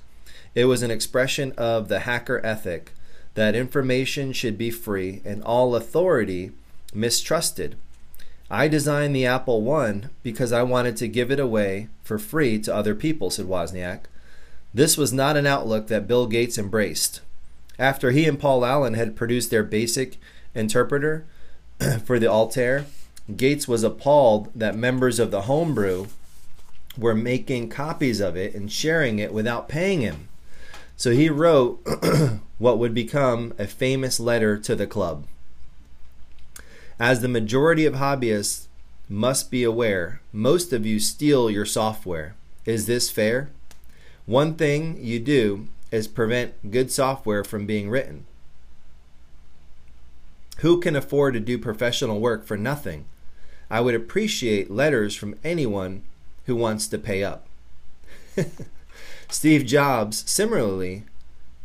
It was an expression of the hacker ethic that information should be free and all authority mistrusted. I designed the Apple I because I wanted to give it away for free to other people, said Wozniak. This was not an outlook that Bill Gates embraced. After he and Paul Allen had produced their basic interpreter for the Altair, Gates was appalled that members of the homebrew were making copies of it and sharing it without paying him. So he wrote what would become a famous letter to the club. As the majority of hobbyists must be aware most of you steal your software. Is this fair? One thing you do is prevent good software from being written. Who can afford to do professional work for nothing? I would appreciate letters from anyone who wants to pay up. Steve Jobs, similarly,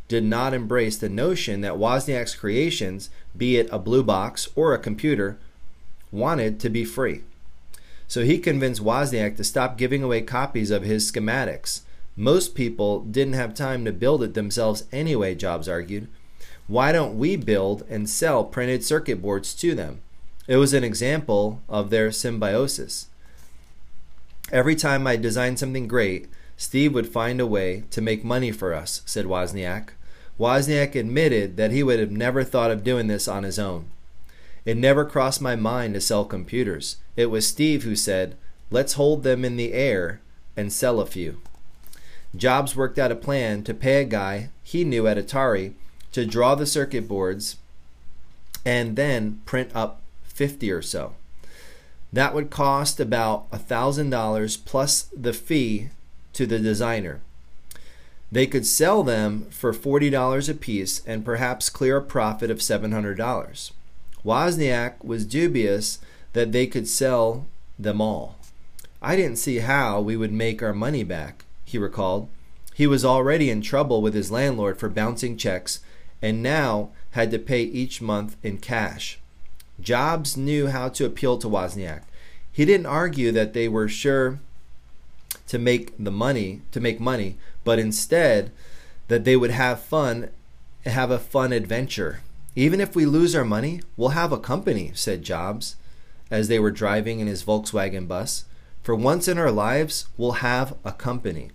did not embrace the notion that Wozniak's creations, be it a blue box or a computer, wanted to be free. So he convinced Wozniak to stop giving away copies of his schematics. Most people didn't have time to build it themselves anyway, Jobs argued. Why don't we build and sell printed circuit boards to them? It was an example of their symbiosis. Every time I designed something great, Steve would find a way to make money for us, said Wozniak. Wozniak admitted that he would have never thought of doing this on his own. It never crossed my mind to sell computers. It was Steve who said, let's hold them in the air and sell a few. Jobs worked out a plan to pay a guy he knew at Atari to draw the circuit boards and then print up 50 or so. That would cost about $1,000 plus the fee to the designer. They could sell them for $40 a piece and perhaps clear a profit of $700. Wozniak was dubious that they could sell them all. I didn't see how we would make our money back, he recalled. He was already in trouble with his landlord for bouncing checks and now had to pay each month in cash. Jobs knew how to appeal to Wozniak. He didn't argue that they were sure to make the money, to make money, but instead that they would have fun, have a fun adventure. Even if we lose our money, we'll have a company, said Jobs as they were driving in his Volkswagen bus. For once in our lives, we'll have a company.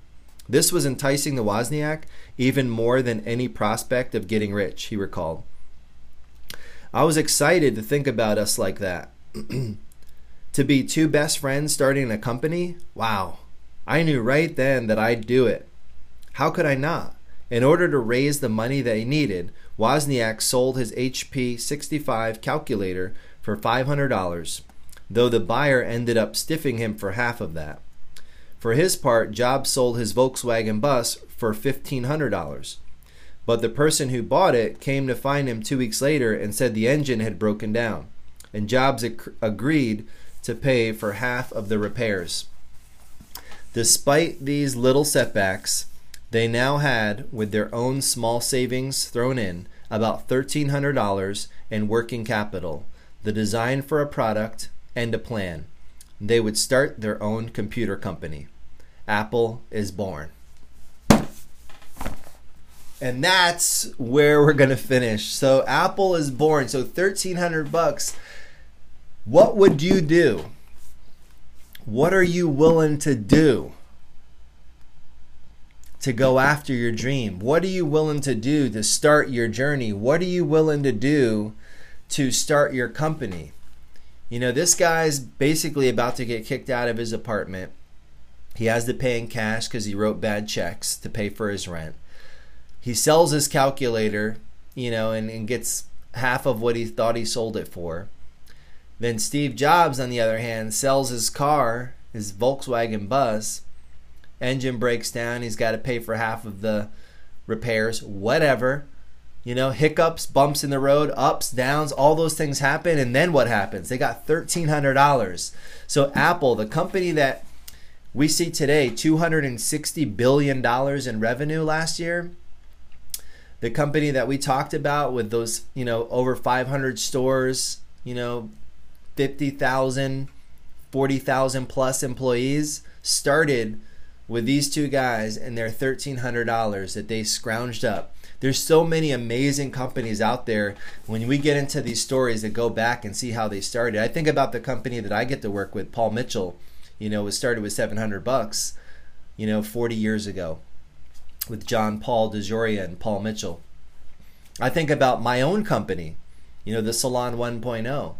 This was enticing the Wozniak even more than any prospect of getting rich, he recalled. I was excited to think about us like that. to be two best friends starting a company? Wow. I knew right then that I'd do it. How could I not? In order to raise the money he needed, Wozniak sold his HP 65 calculator for $500, though the buyer ended up stiffing him for half of that. For his part, Jobs sold his Volkswagen bus for $1,500. But the person who bought it came to find him two weeks later and said the engine had broken down, and Jobs ac- agreed to pay for half of the repairs. Despite these little setbacks, they now had, with their own small savings thrown in, about $1,300 in working capital, the design for a product, and a plan. They would start their own computer company. Apple is born. And that's where we're going to finish. So Apple is born. So 1300 bucks. What would you do? What are you willing to do? To go after your dream? What are you willing to do to start your journey? What are you willing to do to start your company? You know, this guy's basically about to get kicked out of his apartment. He has to pay in cash because he wrote bad checks to pay for his rent. He sells his calculator, you know, and, and gets half of what he thought he sold it for. Then Steve Jobs, on the other hand, sells his car, his Volkswagen bus, engine breaks down, he's got to pay for half of the repairs, whatever. You know, hiccups, bumps in the road, ups, downs, all those things happen. And then what happens? They got $1,300. So, Apple, the company that we see today, $260 billion in revenue last year, the company that we talked about with those, you know, over 500 stores, you know, 50,000, 40,000 plus employees, started with these two guys and their $1,300 that they scrounged up. There's so many amazing companies out there. When we get into these stories that go back and see how they started, I think about the company that I get to work with, Paul Mitchell. You know, was started with 700 bucks, you know, 40 years ago, with John Paul DeJoria and Paul Mitchell. I think about my own company, you know, the Salon 1.0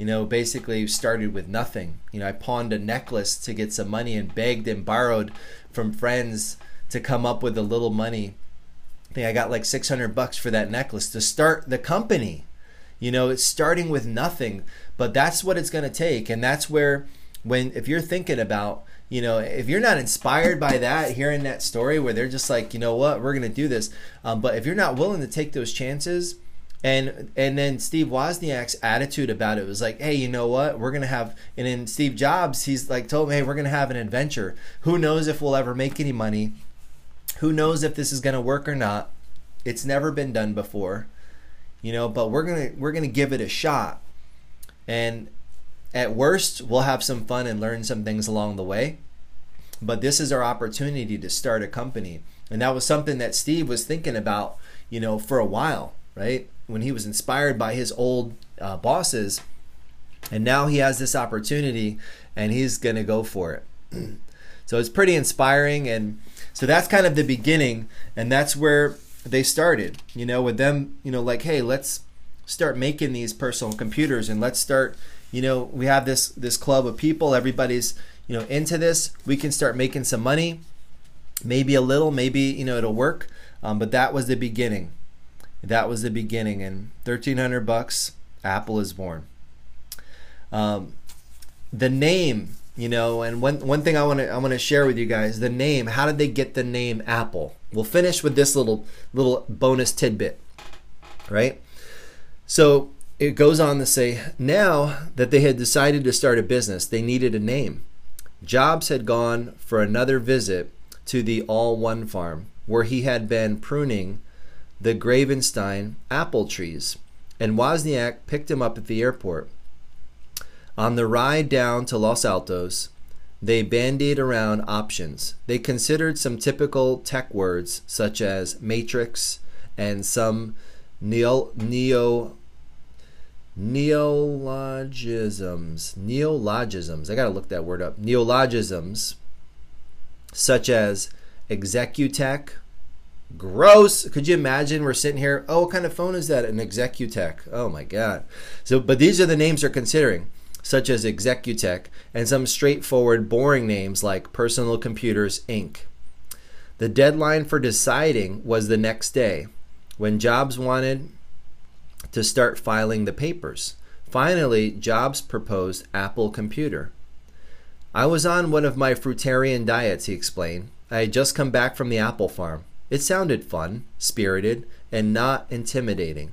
you know, basically started with nothing. You know, I pawned a necklace to get some money and begged and borrowed from friends to come up with a little money. I think I got like 600 bucks for that necklace to start the company. You know, it's starting with nothing, but that's what it's going to take. And that's where, when, if you're thinking about, you know, if you're not inspired by that, hearing that story where they're just like, you know what, we're going to do this. Um, but if you're not willing to take those chances, and and then Steve Wozniak's attitude about it was like, hey, you know what? We're gonna have and then Steve Jobs, he's like told me, hey, we're gonna have an adventure. Who knows if we'll ever make any money? Who knows if this is gonna work or not? It's never been done before, you know. But we're gonna we're gonna give it a shot, and at worst, we'll have some fun and learn some things along the way. But this is our opportunity to start a company, and that was something that Steve was thinking about, you know, for a while, right? When he was inspired by his old uh, bosses, and now he has this opportunity, and he's gonna go for it. so it's pretty inspiring, and so that's kind of the beginning, and that's where they started. You know, with them, you know, like, hey, let's start making these personal computers, and let's start. You know, we have this this club of people. Everybody's you know into this. We can start making some money, maybe a little, maybe you know it'll work. Um, but that was the beginning that was the beginning and 1300 bucks apple is born. Um, the name you know and one, one thing i want to i want to share with you guys the name how did they get the name apple? We'll finish with this little little bonus tidbit right? So it goes on to say now that they had decided to start a business they needed a name. Jobs had gone for another visit to the all one farm where he had been pruning the Gravenstein apple trees, and Wozniak picked him up at the airport. On the ride down to Los Altos, they bandied around options. They considered some typical tech words such as matrix and some neo, neo neologisms. Neologisms. I got to look that word up. Neologisms such as Executek, Gross. Could you imagine we're sitting here? Oh, what kind of phone is that? An Executek. Oh my God. So, but these are the names they're considering, such as Executek, and some straightforward, boring names like Personal Computers Inc. The deadline for deciding was the next day, when Jobs wanted to start filing the papers. Finally, Jobs proposed Apple Computer. I was on one of my fruitarian diets, he explained. I had just come back from the apple farm. It sounded fun, spirited, and not intimidating.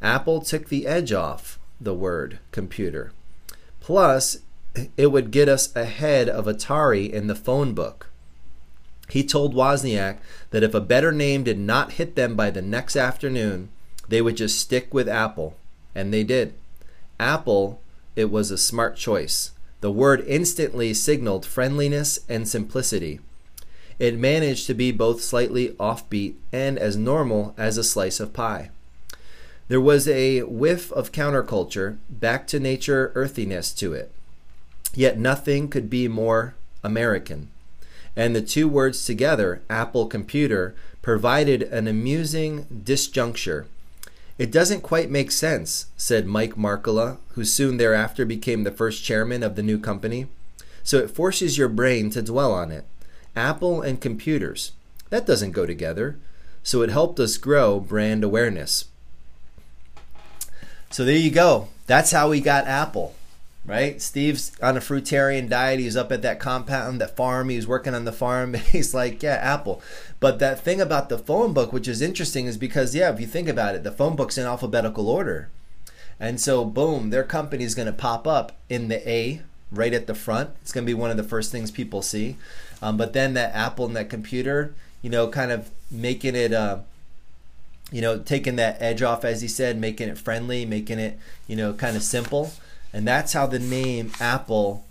Apple took the edge off the word computer. Plus, it would get us ahead of Atari in the phone book. He told Wozniak that if a better name did not hit them by the next afternoon, they would just stick with Apple. And they did. Apple, it was a smart choice. The word instantly signaled friendliness and simplicity. It managed to be both slightly offbeat and as normal as a slice of pie. There was a whiff of counterculture, back to nature earthiness to it. Yet nothing could be more American. And the two words together, Apple Computer, provided an amusing disjuncture. It doesn't quite make sense, said Mike Markkula, who soon thereafter became the first chairman of the new company. So it forces your brain to dwell on it. Apple and computers. That doesn't go together. So it helped us grow brand awareness. So there you go. That's how we got Apple, right? Steve's on a fruitarian diet. He's up at that compound, that farm. He's working on the farm. He's like, yeah, Apple. But that thing about the phone book, which is interesting, is because, yeah, if you think about it, the phone book's in alphabetical order. And so, boom, their company's going to pop up in the A right at the front. It's going to be one of the first things people see. Um, but then that Apple and that computer, you know, kind of making it, uh, you know, taking that edge off, as he said, making it friendly, making it, you know, kind of simple. And that's how the name Apple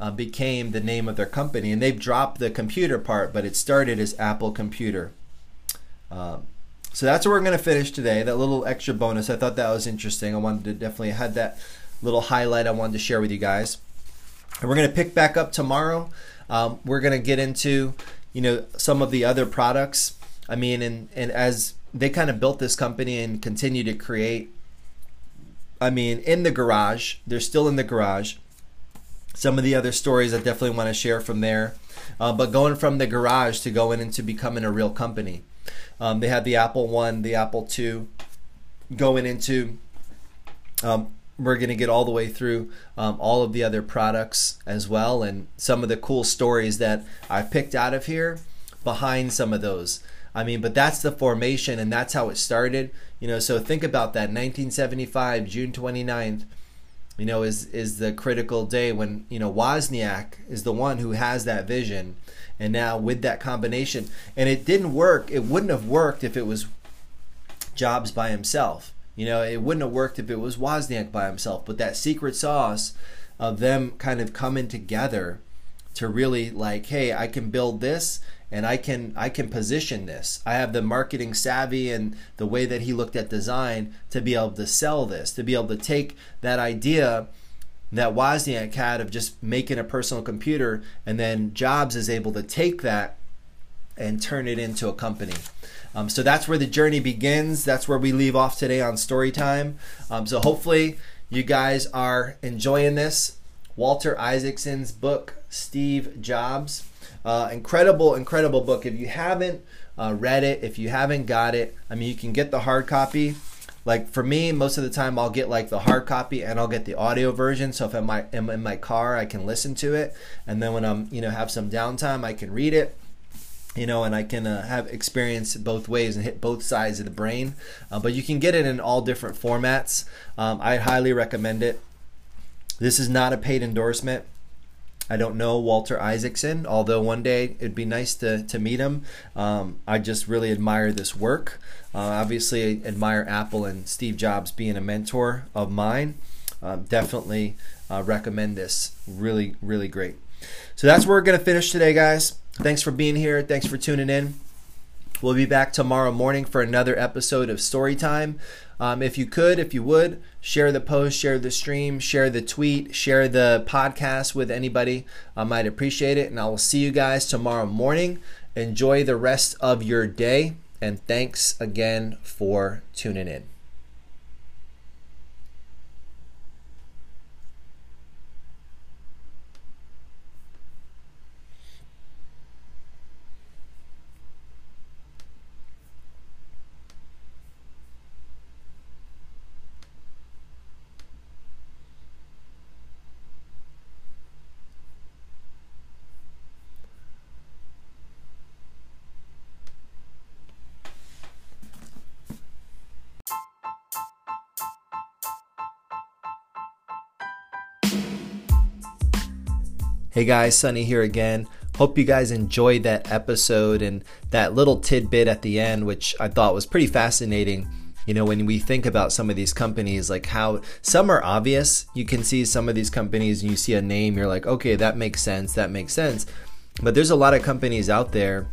uh, became the name of their company. And they've dropped the computer part, but it started as Apple Computer. Um, so that's where we're going to finish today. That little extra bonus. I thought that was interesting. I wanted to definitely had that little highlight I wanted to share with you guys. And we're going to pick back up tomorrow. Um, we're going to get into, you know, some of the other products. I mean, and, and as they kind of built this company and continue to create, I mean, in the garage, they're still in the garage. Some of the other stories I definitely want to share from there. Uh, but going from the garage to going into becoming a real company. Um, they had the Apple One, the Apple Two, going into Um, we're going to get all the way through um, all of the other products as well and some of the cool stories that I've picked out of here behind some of those. I mean, but that's the formation and that's how it started. You know, so think about that 1975, June 29th, you know, is is the critical day when, you know, Wozniak is the one who has that vision. And now with that combination, and it didn't work, it wouldn't have worked if it was Jobs by himself. You know, it wouldn't have worked if it was Wozniak by himself. But that secret sauce of them kind of coming together to really like, hey, I can build this and I can I can position this. I have the marketing savvy and the way that he looked at design to be able to sell this, to be able to take that idea that Wozniak had of just making a personal computer, and then Jobs is able to take that and turn it into a company. Um, so that's where the journey begins. That's where we leave off today on story time. Um, so hopefully you guys are enjoying this. Walter Isaacson's book, Steve Jobs. Uh, incredible, incredible book. If you haven't uh, read it, if you haven't got it, I mean, you can get the hard copy. Like for me, most of the time I'll get like the hard copy and I'll get the audio version. So if I'm, I'm in my car, I can listen to it, and then when I'm you know have some downtime, I can read it you know, and I can uh, have experience both ways and hit both sides of the brain. Uh, but you can get it in all different formats. Um, I highly recommend it. This is not a paid endorsement. I don't know Walter Isaacson, although one day it'd be nice to, to meet him. Um, I just really admire this work. Uh, obviously, I admire Apple and Steve Jobs being a mentor of mine. Um, definitely uh, recommend this. Really, really great. So that's where we're going to finish today, guys. Thanks for being here. Thanks for tuning in. We'll be back tomorrow morning for another episode of Storytime. Um, if you could, if you would, share the post, share the stream, share the tweet, share the podcast with anybody. I might appreciate it. And I will see you guys tomorrow morning. Enjoy the rest of your day. And thanks again for tuning in. Hey guys, Sunny here again. Hope you guys enjoyed that episode and that little tidbit at the end, which I thought was pretty fascinating. You know, when we think about some of these companies, like how some are obvious, you can see some of these companies and you see a name, you're like, okay, that makes sense, that makes sense. But there's a lot of companies out there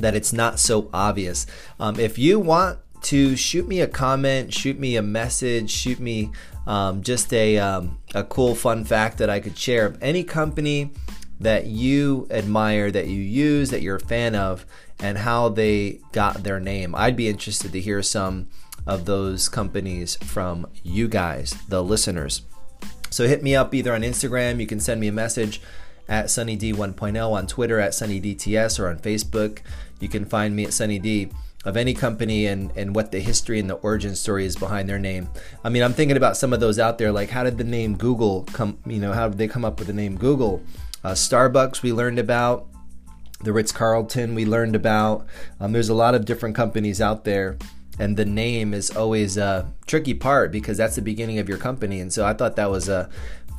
that it's not so obvious. Um, if you want to shoot me a comment, shoot me a message, shoot me um, just a, um, a cool fun fact that I could share any company that you admire, that you use, that you're a fan of, and how they got their name. I'd be interested to hear some of those companies from you guys, the listeners. So hit me up either on Instagram, you can send me a message at SunnyD 1.0, on Twitter at SunnyDTS, or on Facebook. You can find me at SunnyD of any company and, and what the history and the origin story is behind their name. I mean, I'm thinking about some of those out there, like how did the name Google come, you know, how did they come up with the name Google? Uh, Starbucks, we learned about. The Ritz Carlton, we learned about. Um, there's a lot of different companies out there, and the name is always a tricky part because that's the beginning of your company. And so I thought that was a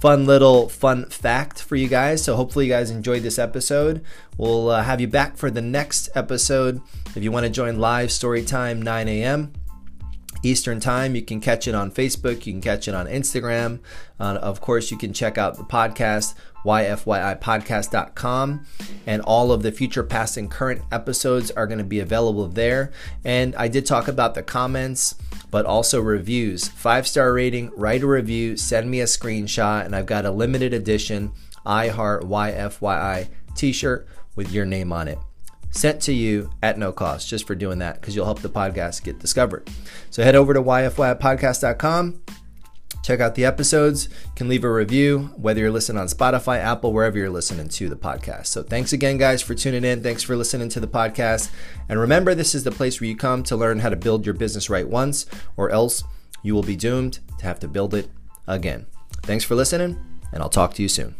fun little fun fact for you guys. So hopefully you guys enjoyed this episode. We'll uh, have you back for the next episode. If you want to join live story time 9 a.m. Eastern Time. You can catch it on Facebook. You can catch it on Instagram. Uh, of course, you can check out the podcast, yfyipodcast.com. And all of the future, past, and current episodes are going to be available there. And I did talk about the comments but also reviews. Five star rating, write a review, send me a screenshot, and I've got a limited edition I Heart YFYI t shirt with your name on it. Sent to you at no cost just for doing that because you'll help the podcast get discovered. So head over to yfypodcast.com Check out the episodes. Can leave a review, whether you're listening on Spotify, Apple, wherever you're listening to the podcast. So thanks again, guys, for tuning in. Thanks for listening to the podcast. And remember, this is the place where you come to learn how to build your business right once, or else you will be doomed to have to build it again. Thanks for listening, and I'll talk to you soon.